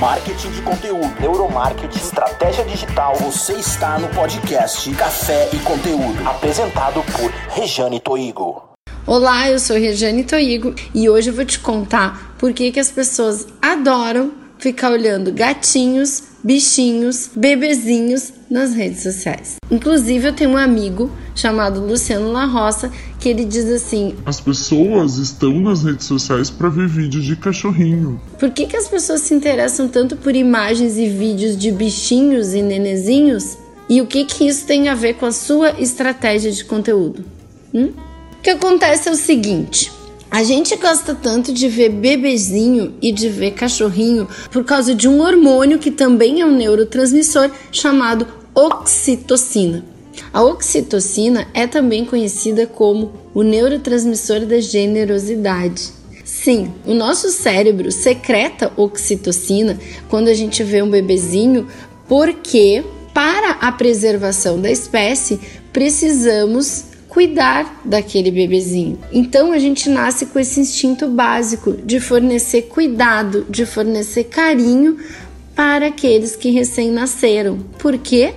marketing de conteúdo, neuromarketing, estratégia digital. Você está no podcast Café e Conteúdo, apresentado por Rejane Toigo. Olá, eu sou Rejane Toigo e hoje eu vou te contar por que, que as pessoas adoram ficar olhando gatinhos, bichinhos, bebezinhos nas redes sociais. Inclusive, eu tenho um amigo chamado Luciano La Roça que ele diz assim: As pessoas estão nas redes sociais para ver vídeos de cachorrinho. Por que, que as pessoas se interessam tanto por imagens e vídeos de bichinhos e nenezinhos? E o que, que isso tem a ver com a sua estratégia de conteúdo? Hum? O que acontece é o seguinte: a gente gosta tanto de ver bebezinho e de ver cachorrinho por causa de um hormônio que também é um neurotransmissor chamado oxitocina. A oxitocina é também conhecida como o neurotransmissor da generosidade. Sim, o nosso cérebro secreta oxitocina quando a gente vê um bebezinho, porque para a preservação da espécie precisamos cuidar daquele bebezinho. Então a gente nasce com esse instinto básico de fornecer cuidado, de fornecer carinho para aqueles que recém nasceram. Por quê?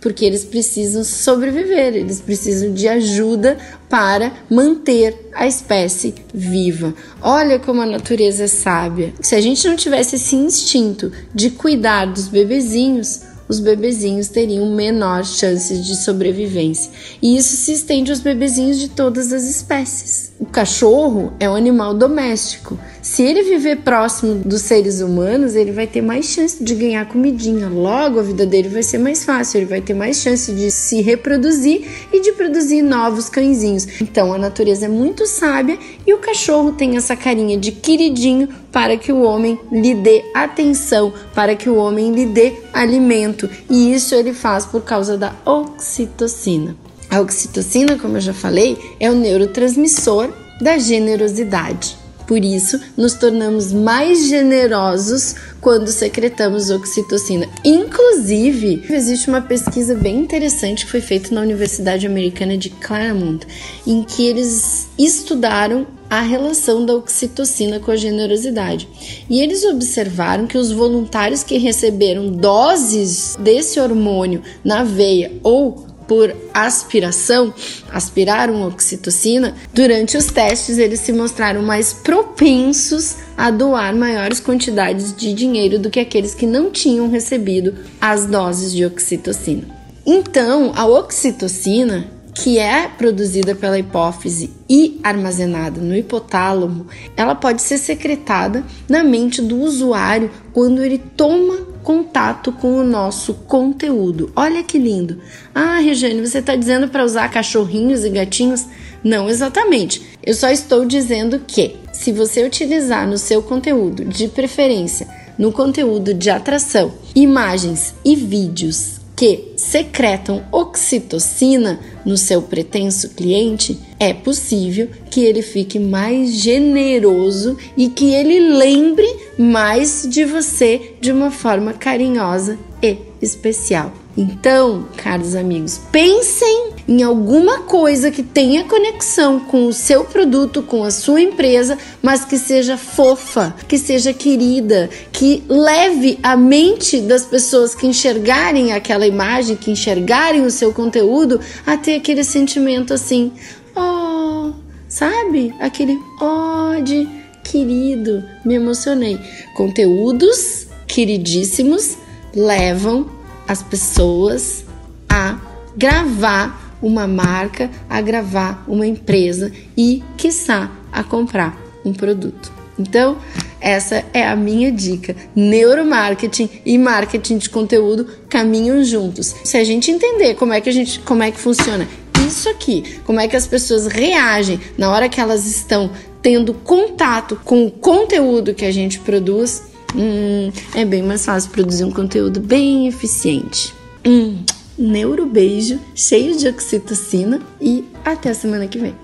Porque eles precisam sobreviver, eles precisam de ajuda para manter a espécie viva. Olha como a natureza é sábia. Se a gente não tivesse esse instinto de cuidar dos bebezinhos, os bebezinhos teriam menor chances de sobrevivência. E isso se estende aos bebezinhos de todas as espécies. O cachorro é um animal doméstico. Se ele viver próximo dos seres humanos, ele vai ter mais chance de ganhar comidinha. Logo, a vida dele vai ser mais fácil, ele vai ter mais chance de se reproduzir e de produzir novos cãezinhos. Então, a natureza é muito sábia e o cachorro tem essa carinha de queridinho para que o homem lhe dê atenção, para que o homem lhe dê alimento. E isso ele faz por causa da oxitocina. A oxitocina, como eu já falei, é o neurotransmissor da generosidade. Por isso, nos tornamos mais generosos quando secretamos oxitocina. Inclusive, existe uma pesquisa bem interessante que foi feita na Universidade Americana de Claremont, em que eles estudaram a relação da oxitocina com a generosidade. E eles observaram que os voluntários que receberam doses desse hormônio na veia ou por aspiração, aspiraram oxitocina, durante os testes eles se mostraram mais propensos a doar maiores quantidades de dinheiro do que aqueles que não tinham recebido as doses de oxitocina. Então, a oxitocina que é produzida pela hipófise e armazenada no hipotálamo, ela pode ser secretada na mente do usuário quando ele toma contato com o nosso conteúdo. Olha que lindo! Ah, Regiane, você está dizendo para usar cachorrinhos e gatinhos? Não exatamente. Eu só estou dizendo que se você utilizar no seu conteúdo, de preferência no conteúdo de atração, imagens e vídeos que secretam oxitocina no seu pretenso cliente, é possível que ele fique mais generoso e que ele lembre mais de você de uma forma carinhosa e especial. Então, caros amigos, pensem em alguma coisa que tenha conexão com o seu produto, com a sua empresa, mas que seja fofa, que seja querida, que leve a mente das pessoas que enxergarem aquela imagem, que enxergarem o seu conteúdo, a ter aquele sentimento assim, oh, sabe? Aquele oh de querido, me emocionei. Conteúdos queridíssimos levam as pessoas a gravar uma marca, a gravar uma empresa e, quiçá, a comprar um produto. Então, essa é a minha dica. Neuromarketing e marketing de conteúdo caminham juntos. Se a gente entender como é que a gente, como é que funciona isso aqui, como é que as pessoas reagem na hora que elas estão tendo contato com o conteúdo que a gente produz, Hum, é bem mais fácil produzir um conteúdo bem eficiente. Hum, neurobeijo, cheio de oxitocina e até a semana que vem.